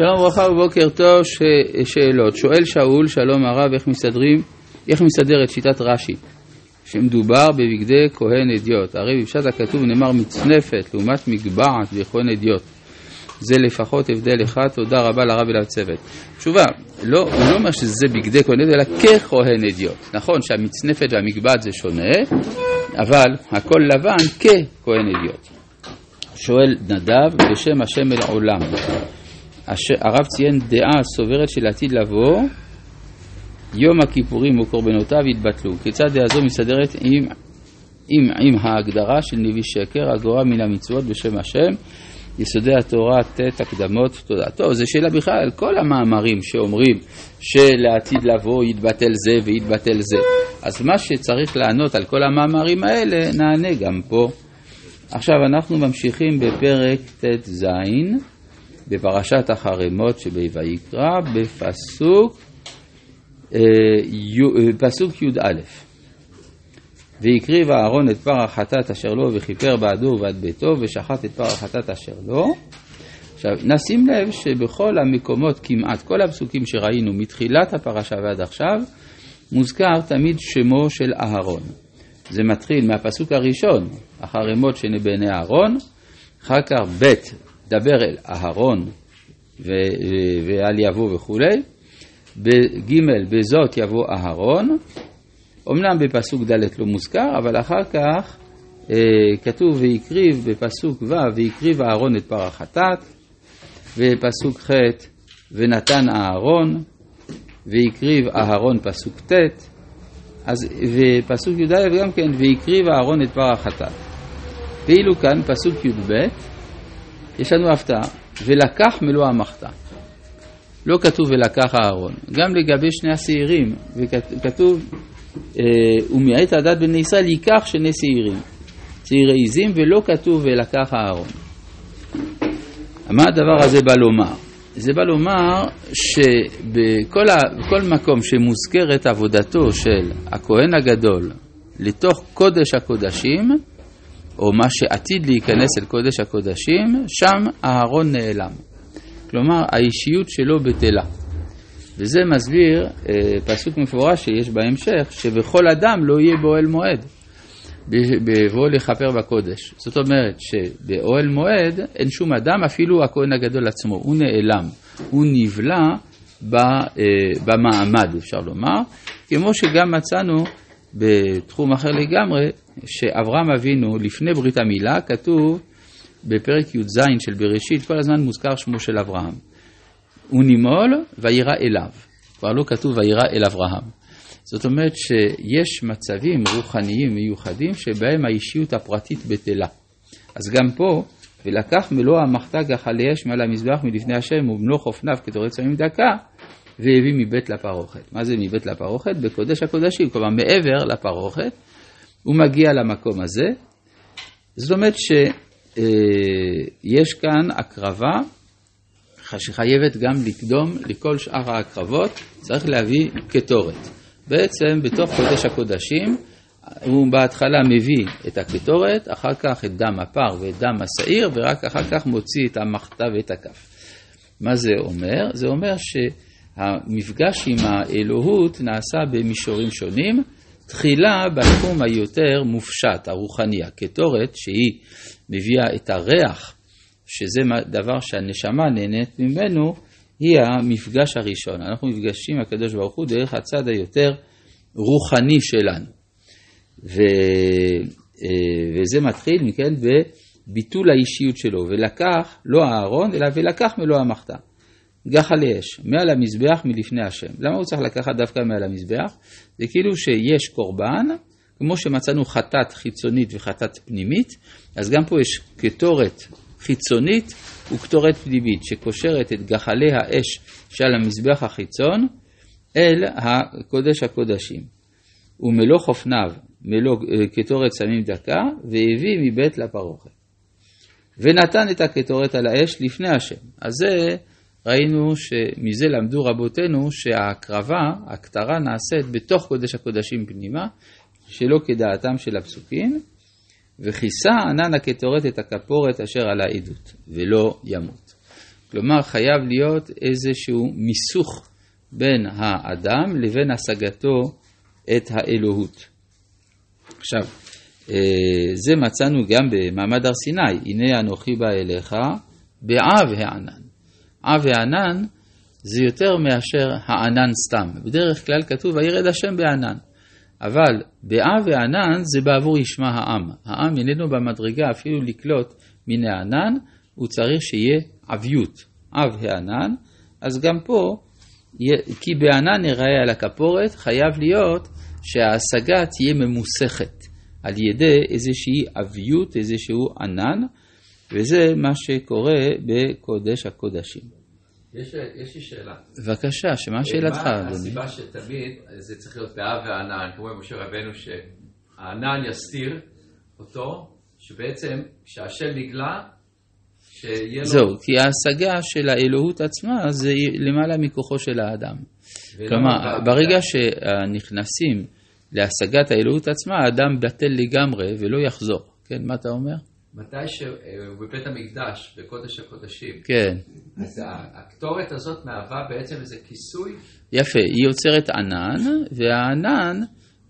שלום וברכה ובוקר טוב, ש... שאלות. שואל שאול, שלום הרב, איך מסתדרים, איך מסתדרת שיטת רש"י, שמדובר בבגדי כהן אדיוט. הרי בפשט הכתוב נאמר מצנפת לעומת מגבעת בכהן אדיוט. זה לפחות הבדל אחד, תודה רבה לרב אליו צוות. תשובה, לא, הוא לא אומר שזה בגדי כהן אדיוט, אלא ככהן אדיוט. נכון שהמצנפת והמגבעת זה שונה, אבל הכל לבן ככהן אדיוט. שואל נדב, בשם השם אל עולם. הרב ציין דעה סוברת של עתיד לבוא, יום הכיפורים וקורבנותיו יתבטלו. כיצד דעה זו מסתדרת עם, עם, עם ההגדרה של נביא שקר, הגורה מן המצוות בשם השם, יסודי התורה, ט', הקדמות, תודה. טוב, זו שאלה בכלל כל המאמרים שאומרים שלעתיד לבוא יתבטל זה ויתבטל זה. אז מה שצריך לענות על כל המאמרים האלה, נענה גם פה. עכשיו אנחנו ממשיכים בפרק ט"ז. בפרשת החרמות שבויקרא, בפסוק אה, פסוק י"א: והקריב אהרון את פר החטאת אשר לו וכיפר בעדו ובעד ביתו ושחט את פר החטאת אשר לו. עכשיו נשים לב שבכל המקומות, כמעט כל הפסוקים שראינו מתחילת הפרשה ועד עכשיו, מוזכר תמיד שמו של אהרון. זה מתחיל מהפסוק הראשון, החרמות שנבעיני אהרון, אחר כך ב' דבר אל אהרון ואל יבוא וכולי. בג' בזאת יבוא אהרון. אמנם בפסוק ד' לא מוזכר, אבל אחר כך אה, כתוב והקריב בפסוק ו' והקריב אהרון את פר החטאת, ופסוק ח' ונתן אהרון, והקריב אהרון פסוק ט', אז, ופסוק י"א גם כן, והקריב אהרון את פר החטאת. ואילו כאן פסוק י"ב יש לנו הפתעה, ולקח מלוא המחתה. לא כתוב ולקח אהרון. גם לגבי שני השעירים, כתוב, אה, ומעט הדת בני ישראל ייקח שני שעירים, שעירי עזים, ולא כתוב ולקח אהרון. מה הדבר הזה בא לומר? זה בא לומר שבכל מקום שמוזכרת עבודתו של הכהן הגדול לתוך קודש הקודשים, או מה שעתיד להיכנס אל קודש הקודשים, שם אהרון נעלם. כלומר, האישיות שלו בטלה. וזה מסביר אה, פסוק מפורש שיש בהמשך, שבכל אדם לא יהיה באוהל מועד, בבואו לכפר בקודש. זאת אומרת שבאוהל מועד אין שום אדם, אפילו הכהן הגדול עצמו, הוא נעלם, הוא נבלע אה, במעמד, אפשר לומר, כמו שגם מצאנו בתחום אחר לגמרי, שאברהם אבינו, לפני ברית המילה, כתוב בפרק י"ז של בראשית, כל הזמן מוזכר שמו של אברהם. הוא נימול וירא אליו. כבר לא כתוב וירא אל אברהם. זאת אומרת שיש מצבים רוחניים מיוחדים שבהם האישיות הפרטית בטלה. אז גם פה, ולקח מלוא המחתה גחלי אש מעל המזבח מלפני השם ובמלוך אופניו כתורת סמים דקה, והביא מבית לפרוכת. מה זה מבית לפרוכת? בקודש הקודשים, כלומר מעבר לפרוכת, הוא מגיע למקום הזה. זאת אומרת שיש אה, כאן הקרבה שחייבת גם לקדום לכל שאר ההקרבות, צריך להביא קטורת. בעצם בתוך קודש הקודשים הוא בהתחלה מביא את הקטורת, אחר כך את דם הפר ואת דם השעיר, ורק אחר כך מוציא את המחתה ואת הכף. מה זה אומר? זה אומר ש... המפגש עם האלוהות נעשה במישורים שונים. תחילה בתחום היותר מופשט, הרוחני, הקטורת, שהיא מביאה את הריח, שזה דבר שהנשמה נהנית ממנו, היא המפגש הראשון. אנחנו נפגשים עם הקדוש ברוך הוא דרך הצד היותר רוחני שלנו. ו, אה, וזה מתחיל, מכן, בביטול האישיות שלו, ולקח, לא אהרון, אלא ולקח מלוא המחתה. גחל אש, מעל המזבח מלפני השם. למה הוא צריך לקחת דווקא מעל המזבח? זה כאילו שיש קורבן, כמו שמצאנו חטאת חיצונית וחטאת פנימית, אז גם פה יש קטורת חיצונית וקטורת פנימית, שקושרת את גחלי האש שעל המזבח החיצון אל הקודש הקודשים. ומלוא חופניו, מלוא אה, קטורת שמים דקה, והביא מבית לפרוכת. ונתן את הקטורת על האש לפני השם. אז זה ראינו שמזה למדו רבותינו שההקרבה, ההקטרה נעשית בתוך קודש הקודשים פנימה, שלא כדעתם של הפסוקים, וכיסה ענן הקטורת את הכפורת אשר על העדות, ולא ימות. כלומר, חייב להיות איזשהו מיסוך בין האדם לבין השגתו את האלוהות. עכשיו, אה, זה מצאנו גם במעמד הר סיני, הנה אנוכי בא אליך בעב הענן. עב הענן זה יותר מאשר הענן סתם. בדרך כלל כתוב וירד השם בענן. אבל בעב הענן זה בעבור ישמע העם. העם איננו במדרגה אפילו לקלוט מן הענן, הוא צריך שיהיה עביות. עב הענן, אז גם פה, כי בענן נראה על הכפורת, חייב להיות שההשגה תהיה ממוסכת על ידי איזושהי עביות, איזשהו ענן, וזה מה שקורה בקודש הקודשים. יש, יש לי שאלה. בבקשה, שמה שאלתך, אדוני? מה הסיבה שתמיד זה צריך להיות באב וענן, כמו משה רבנו, שהענן יסתיר אותו, שבעצם כשהשם נגלה, שיהיה לו... זהו, כי ההשגה של האלוהות עצמה זה למעלה מכוחו של האדם. כלומר, ברגע שנכנסים להשגת האלוהות עצמה, האדם בטל לגמרי ולא יחזור. כן, מה אתה אומר? מתי שהוא בבית המקדש, בקודש הקודשים. כן. אז הקטורת הזאת מהווה בעצם איזה כיסוי? יפה, היא יוצרת ענן, והענן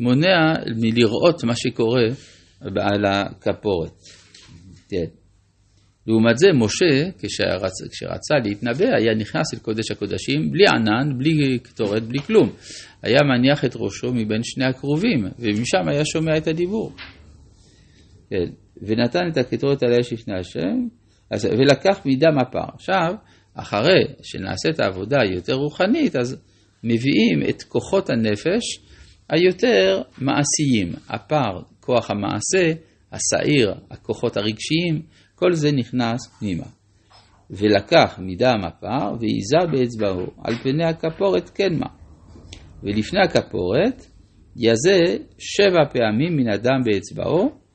מונע מלראות מה שקורה על הכפורת. כן. לעומת זה, משה, כשרצ... כשרצה להתנבא, היה נכנס אל קודש הקודשים בלי ענן, בלי קטורת, בלי כלום. היה מניח את ראשו מבין שני הקרובים, ומשם היה שומע את הדיבור. כן. ונתן את הקטורת על האש לפני השם, ולקח מדם הפר. עכשיו, אחרי שנעשית העבודה היותר רוחנית, אז מביאים את כוחות הנפש היותר מעשיים. הפר, כוח המעשה, השעיר, הכוחות הרגשיים, כל זה נכנס פנימה. ולקח מדם הפר ועיזה באצבעו, על פני הכפורת כן מה. ולפני הכפורת יזה שבע פעמים מן הדם באצבעו,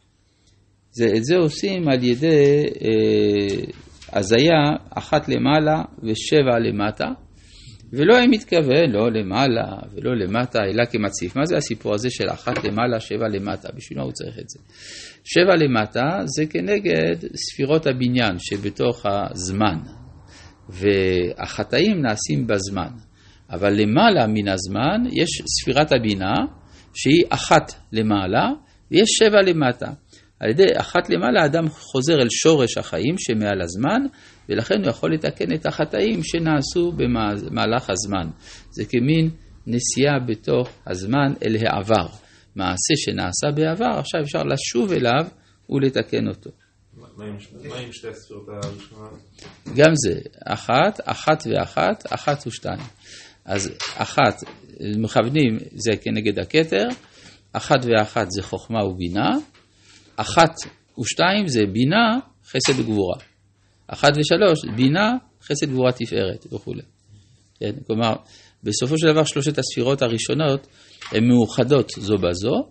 זה, את זה עושים על ידי אה, הזיה אחת למעלה ושבע למטה, ולא היה מתכוון לא למעלה ולא למטה, אלא כמציף. מה זה הסיפור הזה של אחת למעלה, שבע למטה? בשביל מה הוא צריך את זה? שבע למטה זה כנגד ספירות הבניין שבתוך הזמן, והחטאים נעשים בזמן. אבל למעלה מן הזמן יש ספירת הבינה שהיא אחת למעלה ויש שבע למטה. על ידי אחת למעלה האדם חוזר אל שורש החיים שמעל הזמן, ולכן הוא יכול לתקן את החטאים שנעשו במהלך הזמן. זה כמין נסיעה בתוך הזמן אל העבר. מעשה שנעשה בעבר, עכשיו אפשר לשוב אליו ולתקן אותו. מה עם שתי הספירות הראשונות? גם זה, אחת, אחת ואחת, אחת ושתיים. אז אחת, מכוונים זה כנגד הכתר, אחת ואחת זה חוכמה ובינה, אחת ושתיים זה בינה, חסד וגבורה. אחת ושלוש, בינה, חסד גבורה תפארת וכולי. כן? כלומר, בסופו של דבר שלושת הספירות הראשונות הן מאוחדות זו בזו,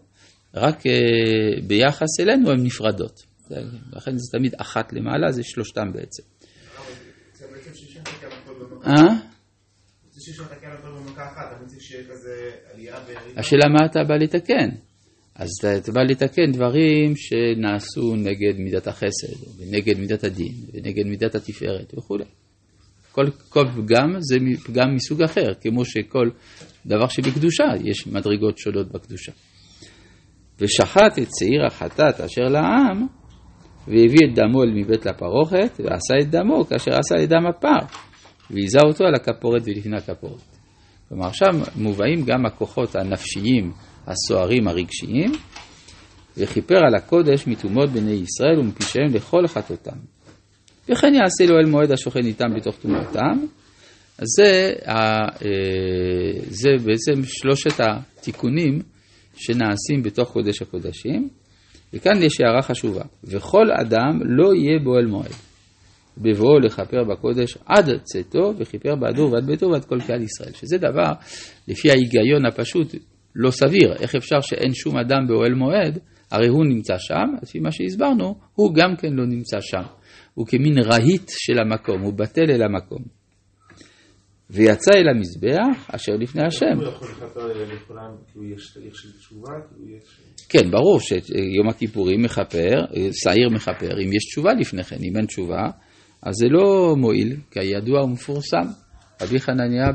רק uh, ביחס אלינו הן נפרדות. לכן זה תמיד אחת למעלה, זה שלושתם בעצם. אה? השאלה מה אתה בא לתקן. אז אתה בא לתקן דברים שנעשו נגד מידת החסד, ונגד מידת הדין, ונגד מידת התפארת וכולי. כל, כל פגם זה פגם מסוג אחר, כמו שכל דבר שבקדושה יש מדרגות שונות בקדושה. ושחט את שעיר החטאת אשר לעם, והביא את דמו אל מבית לפרוכת, ועשה את דמו כאשר עשה את דם הפר, והיזה אותו על הכפורת ולפני הכפורת. כלומר, עכשיו מובאים גם הכוחות הנפשיים הסוערים הרגשיים, וכיפר על הקודש מתאומות בני ישראל ומפשעיהם לכל חטאותם. וכן יעשה לו אל מועד השוכן איתם בתוך תאומתם. אז זה, אה, זה בעצם שלושת התיקונים שנעשים בתוך קודש הקודשים. וכאן יש הערה חשובה, וכל אדם לא יהיה בו אל מועד. בבואו לכפר בקודש עד צאתו, וכיפר בעדו ועד ביתו ועד כל קהל ישראל. שזה דבר, לפי ההיגיון הפשוט, לא סביר. איך אפשר שאין שום אדם באוהל מועד, הרי הוא נמצא שם, לפי מה שהסברנו, הוא גם כן לא נמצא שם. הוא כמין רהיט של המקום, הוא בטל אל המקום. ויצא אל המזבח אשר לפני השם. הוא יכול לכפר לכולם יש תהליך של תשובה? כן, ברור שיום הכיפורים מכפר, שעיר מכפר, אם יש תשובה לפני כן, אם אין תשובה, אז זה לא מועיל, כי הידוע ומפורסם. רבי חנניה